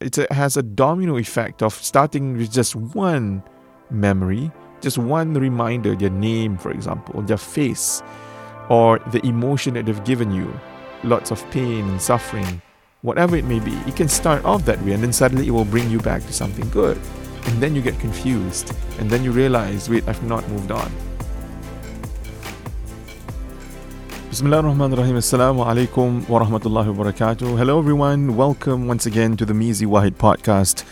it has a domino effect of starting with just one memory, just one reminder, their name, for example, their face, or the emotion that they've given you, lots of pain and suffering, whatever it may be. It can start off that way and then suddenly it will bring you back to something good. And then you get confused, and then you realize, wait, I've not moved on. Bismillah ar-Rahman ar-Rahim. Assalamu alaikum wa rahmatullahi wa barakatuh. Hello everyone. Welcome once again to the Mizi Wahid podcast.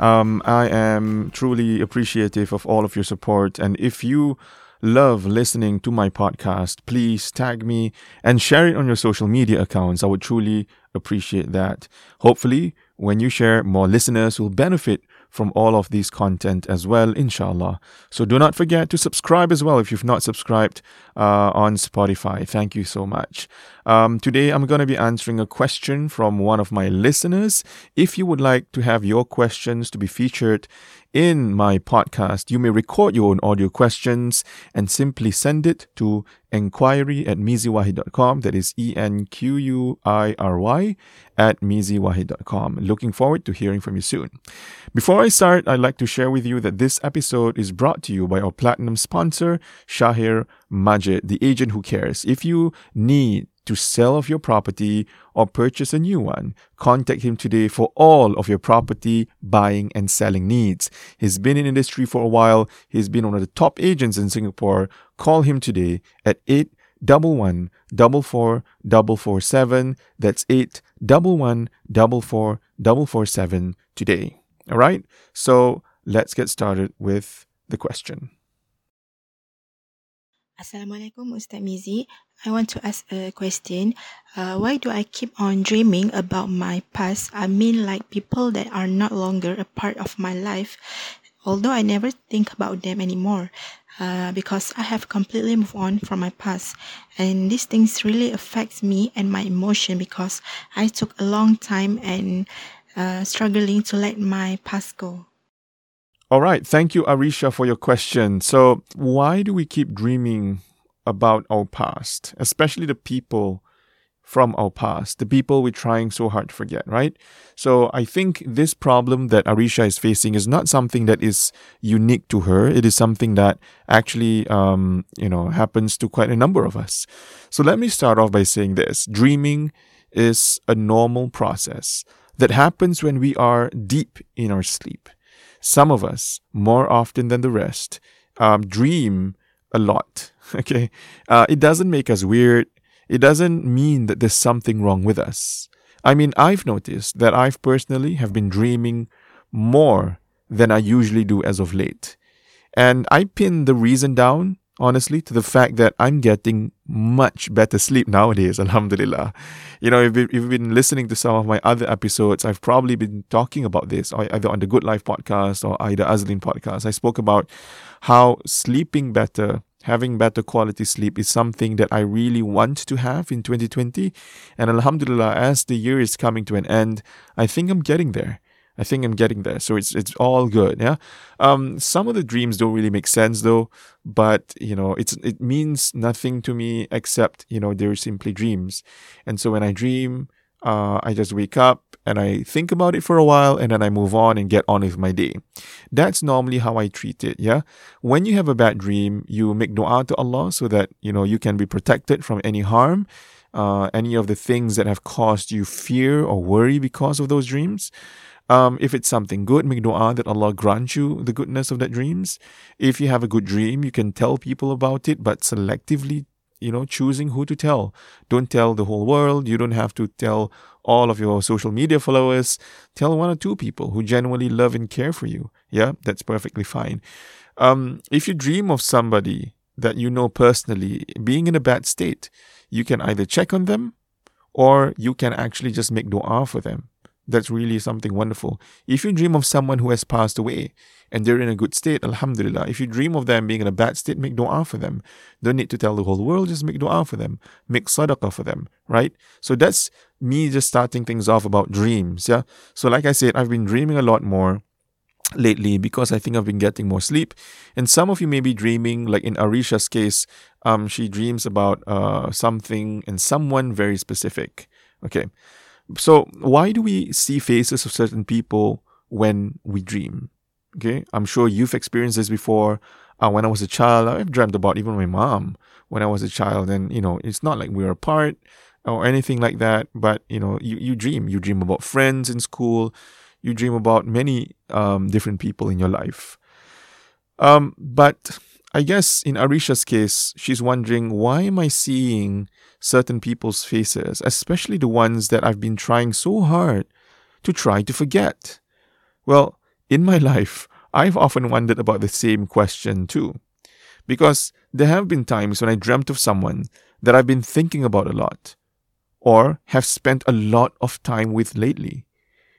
Um, I am truly appreciative of all of your support. And if you love listening to my podcast, please tag me and share it on your social media accounts. I would truly appreciate that. Hopefully, when you share, more listeners will benefit from all of these content as well, inshallah. So do not forget to subscribe as well if you've not subscribed uh, on Spotify. Thank you so much. Um, today I'm going to be answering a question from one of my listeners. If you would like to have your questions to be featured in my podcast, you may record your own audio questions and simply send it to enquiry at miziwahid.com. That is E N Q U I R Y at miziwahid.com. Looking forward to hearing from you soon. Before I start, I'd like to share with you that this episode is brought to you by our platinum sponsor, Shahir Majid, the agent who cares. If you need to sell off your property or purchase a new one, contact him today for all of your property buying and selling needs. He's been in industry for a while. He's been one of the top agents in Singapore. Call him today at 8 double one double four double four seven. That's eight double one double four double four seven today. All right. So let's get started with the question. Assalamualaikum Ustaz Mizi. I want to ask a question. Uh, why do I keep on dreaming about my past? I mean, like people that are not longer a part of my life, although I never think about them anymore. Uh, because I have completely moved on from my past, and these things really affects me and my emotion because I took a long time and uh, struggling to let my past go. All right. Thank you, Arisha, for your question. So, why do we keep dreaming about our past, especially the people from our past, the people we're trying so hard to forget, right? So, I think this problem that Arisha is facing is not something that is unique to her. It is something that actually, um, you know, happens to quite a number of us. So, let me start off by saying this dreaming is a normal process that happens when we are deep in our sleep some of us, more often than the rest, um, dream a lot. Okay. Uh, it doesn't make us weird. It doesn't mean that there's something wrong with us. I mean, I've noticed that I've personally have been dreaming more than I usually do as of late. And I pin the reason down honestly, to the fact that I'm getting much better sleep nowadays, alhamdulillah. You know, if you've been listening to some of my other episodes, I've probably been talking about this, either on the Good Life podcast or Aida Azlin podcast. I spoke about how sleeping better, having better quality sleep is something that I really want to have in 2020. And alhamdulillah, as the year is coming to an end, I think I'm getting there. I think I'm getting there. So it's it's all good. Yeah. Um, some of the dreams don't really make sense though, but you know, it's it means nothing to me except you know they're simply dreams. And so when I dream, uh, I just wake up and I think about it for a while and then I move on and get on with my day. That's normally how I treat it. Yeah. When you have a bad dream, you make dua to Allah so that you know you can be protected from any harm. Uh, any of the things that have caused you fear or worry because of those dreams. Um, if it's something good, make dua that Allah grant you the goodness of that dreams. If you have a good dream, you can tell people about it, but selectively, you know, choosing who to tell. Don't tell the whole world. You don't have to tell all of your social media followers. Tell one or two people who genuinely love and care for you. Yeah, that's perfectly fine. Um, if you dream of somebody that you know personally being in a bad state, you can either check on them or you can actually just make dua for them that's really something wonderful. If you dream of someone who has passed away and they're in a good state, Alhamdulillah. If you dream of them being in a bad state, make dua for them. Don't need to tell the whole world, just make dua for them. Make sadaqah for them, right? So that's me just starting things off about dreams, yeah? So like I said, I've been dreaming a lot more lately because I think I've been getting more sleep. And some of you may be dreaming, like in Arisha's case, um, she dreams about uh, something and someone very specific. Okay. So, why do we see faces of certain people when we dream? Okay, I'm sure you've experienced this before. Uh, when I was a child, I've dreamt about even my mom when I was a child, and you know, it's not like we are apart or anything like that. But you know, you, you dream. You dream about friends in school. You dream about many um, different people in your life. Um, but I guess in Arisha's case, she's wondering why am I seeing certain people's faces, especially the ones that I've been trying so hard to try to forget? Well, in my life, I've often wondered about the same question too. Because there have been times when I dreamt of someone that I've been thinking about a lot, or have spent a lot of time with lately.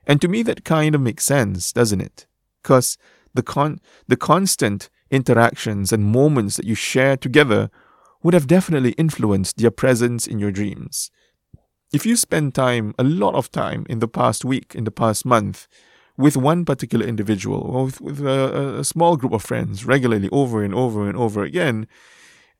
And to me, that kind of makes sense, doesn't it? Because the, con- the constant interactions and moments that you share together would have definitely influenced their presence in your dreams. If you spend time, a lot of time in the past week, in the past month, with one particular individual or with, with a, a, small group of friends regularly over and over and over again,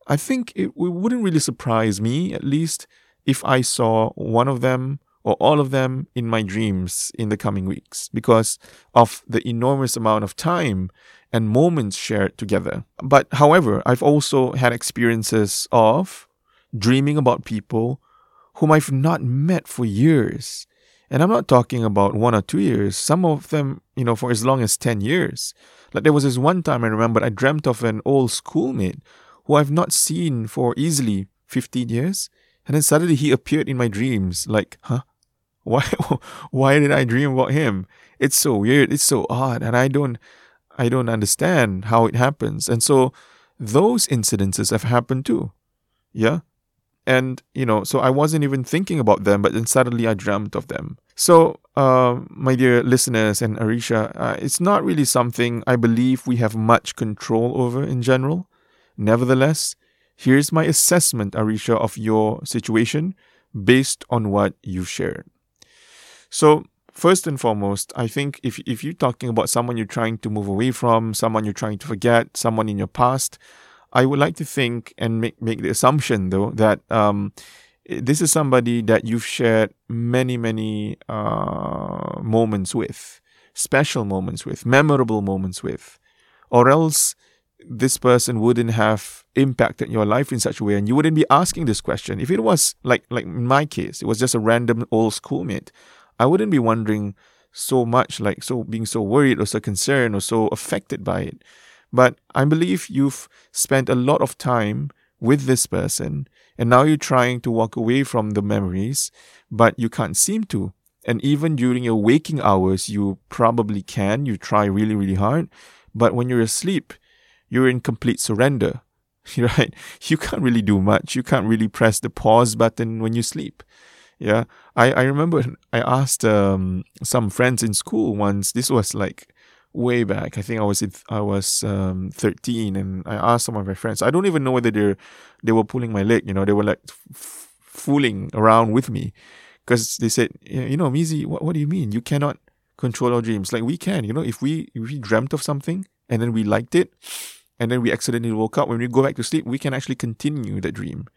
I think it, it wouldn't really surprise me, at least, if I saw one of them or all of them in my dreams in the coming weeks because of the enormous amount of time and moments shared together. But however, I've also had experiences of dreaming about people whom I've not met for years. And I'm not talking about one or two years, some of them, you know, for as long as 10 years. Like there was this one time I remember I dreamt of an old schoolmate who I've not seen for easily 15 years. And then suddenly he appeared in my dreams. Like, huh? Why why did I dream about him? It's so weird, it's so odd, and I don't I don't understand how it happens. And so those incidences have happened too. Yeah. And, you know, so I wasn't even thinking about them, but then suddenly I dreamt of them. So, uh, my dear listeners and Arisha, uh, it's not really something I believe we have much control over in general. Nevertheless, here's my assessment, Arisha, of your situation based on what you've shared. So, first and foremost, I think if if you're talking about someone you're trying to move away from, someone you're trying to forget, someone in your past, I would like to think and make make the assumption though that um, this is somebody that you've shared many many uh, moments with, special moments with, memorable moments with, or else this person wouldn't have impacted your life in such a way and you wouldn't be asking this question. If it was like like in my case it was just a random old schoolmate I wouldn't be wondering so much, like so being so worried or so concerned or so affected by it. But I believe you've spent a lot of time with this person and now you're trying to walk away from the memories, but you can't seem to. And even during your waking hours, you probably can. You try really, really hard. But when you're asleep, you're in complete surrender, right? You can't really do much. You can't really press the pause button when you sleep. Yeah, I, I remember I asked um, some friends in school once. This was like way back. I think I was in, I was um, 13, and I asked some of my friends. I don't even know whether they they were pulling my leg. You know, they were like f- fooling around with me because they said, you know, Mizi, what, what do you mean? You cannot control our dreams. Like we can. You know, if we if we dreamt of something and then we liked it, and then we accidentally woke up, when we go back to sleep, we can actually continue that dream.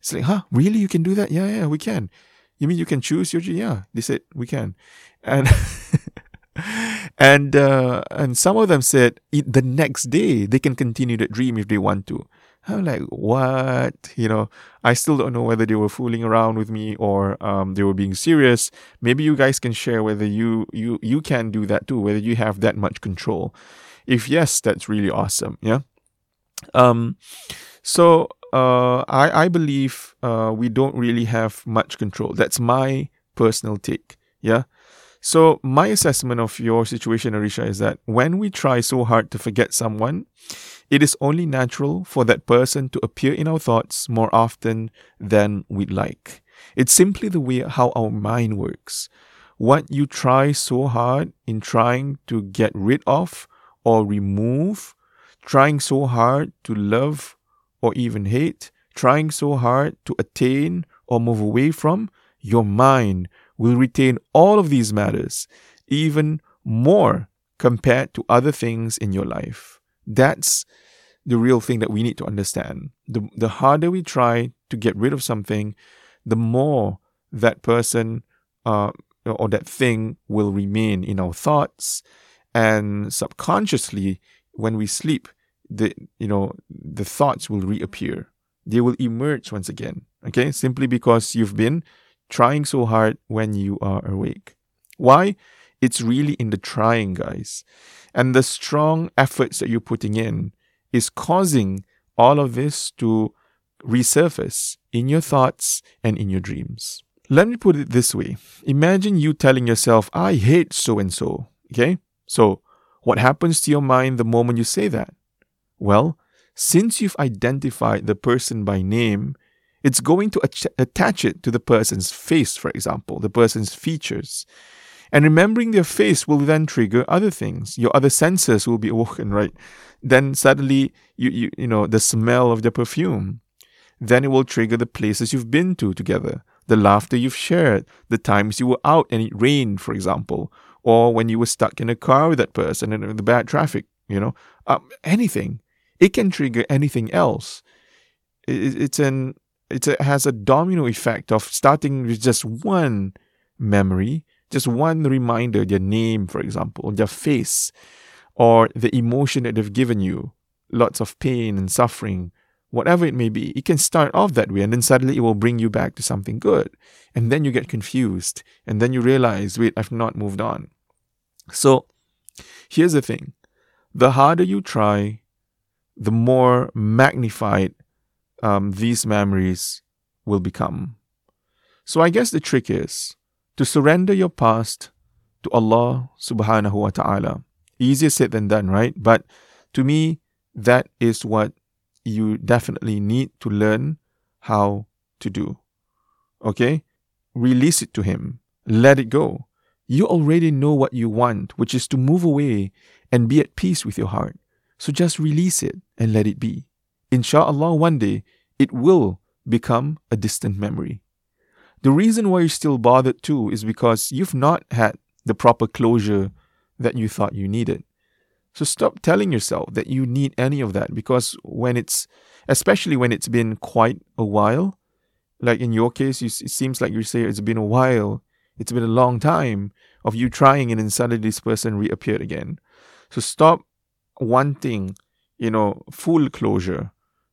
It's like, huh? Really? You can do that? Yeah, yeah, we can. You mean you can choose your gene? Yeah, they said we can, and and uh, and some of them said the next day they can continue that dream if they want to. I'm like, what? You know, I still don't know whether they were fooling around with me or um, they were being serious. Maybe you guys can share whether you you you can do that too, whether you have that much control. If yes, that's really awesome. Yeah. Um. So uh, I, I believe uh, we don't really have much control. That's my personal take. Yeah. So, my assessment of your situation, Arisha, is that when we try so hard to forget someone, it is only natural for that person to appear in our thoughts more often than we'd like. It's simply the way how our mind works. What you try so hard in trying to get rid of or remove, trying so hard to love or even hate, trying so hard to attain or move away from, your mind will retain all of these matters, even more compared to other things in your life. That's the real thing that we need to understand. The, the harder we try to get rid of something, the more that person uh, or that thing will remain in our thoughts and subconsciously when we sleep the you know the thoughts will reappear. They will emerge once again okay? Simply because you've been trying so hard when you are awake. Why? It's really in the trying guys. And the strong efforts that you're putting in is causing all of this to resurface in your thoughts and in your dreams. Let me put it this way. Imagine you telling yourself i hate so and so okay? So what happens to your mind the moment you say that well, since you've identified the person by name, it's going to ach- attach it to the person's face, for example, the person's features. And remembering their face will then trigger other things. Your other senses will be awoken, right? Then suddenly, you, you, you know, the smell of the perfume. Then it will trigger the places you've been to together, the laughter you've shared, the times you were out and it rained, for example, or when you were stuck in a car with that person and the bad traffic, you know, um, anything it can trigger anything else. It, it's an it's a, has a domino effect of starting with just one memory, just one reminder, their name, for example, their face, or the emotion that they've given you, lots of pain and suffering, whatever it may be. It can start off that way, and then suddenly it will bring you back to something good. And then you get confused, and then you realize, wait, I've not moved on. So here's the thing the harder you try, the more magnified um, these memories will become. So I guess the trick is to surrender your past to Allah subhanahu wa ta'ala. Easier said than done, right? But to me, that is what you definitely need to learn how to do. Okay? Release it to Him. Let it go. You already know what you want, which is to move away and be at peace with your heart. So just release it and let it be. Insha'Allah, one day it will become a distant memory. The reason why you're still bothered too is because you've not had the proper closure that you thought you needed. So stop telling yourself that you need any of that because when it's, especially when it's been quite a while, like in your case, you, it seems like you say it's been a while, it's been a long time of you trying and then suddenly this person reappeared again. So stop wanting, you know, full closure.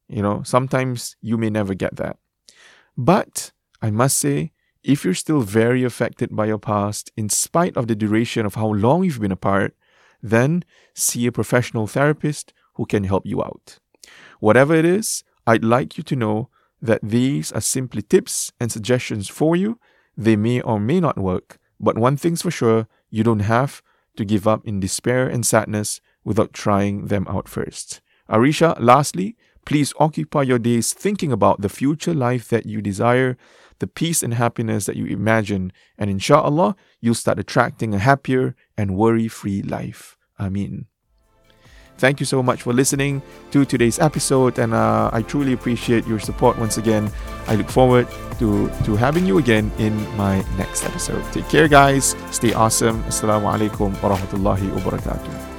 You know, sometimes you may never get that. But I must say, if you're still very affected by your past, in spite of the duration of how long you've been apart, then see a professional therapist who can help you out. Whatever it is, I'd like you to know that these are simply tips and suggestions for you. They may or may not work, but one thing's for sure you don't have to give up in despair and sadness without trying them out first. Arisha, lastly, please occupy your days thinking about the future life that you desire, the peace and happiness that you imagine, and inshallah, you'll start attracting a happier and worry free life. Amin. Thank you so much for listening to today's episode, and uh, I truly appreciate your support once again. I look forward to, to having you again in my next episode. Take care, guys. Stay awesome. Assalamu alaikum wa.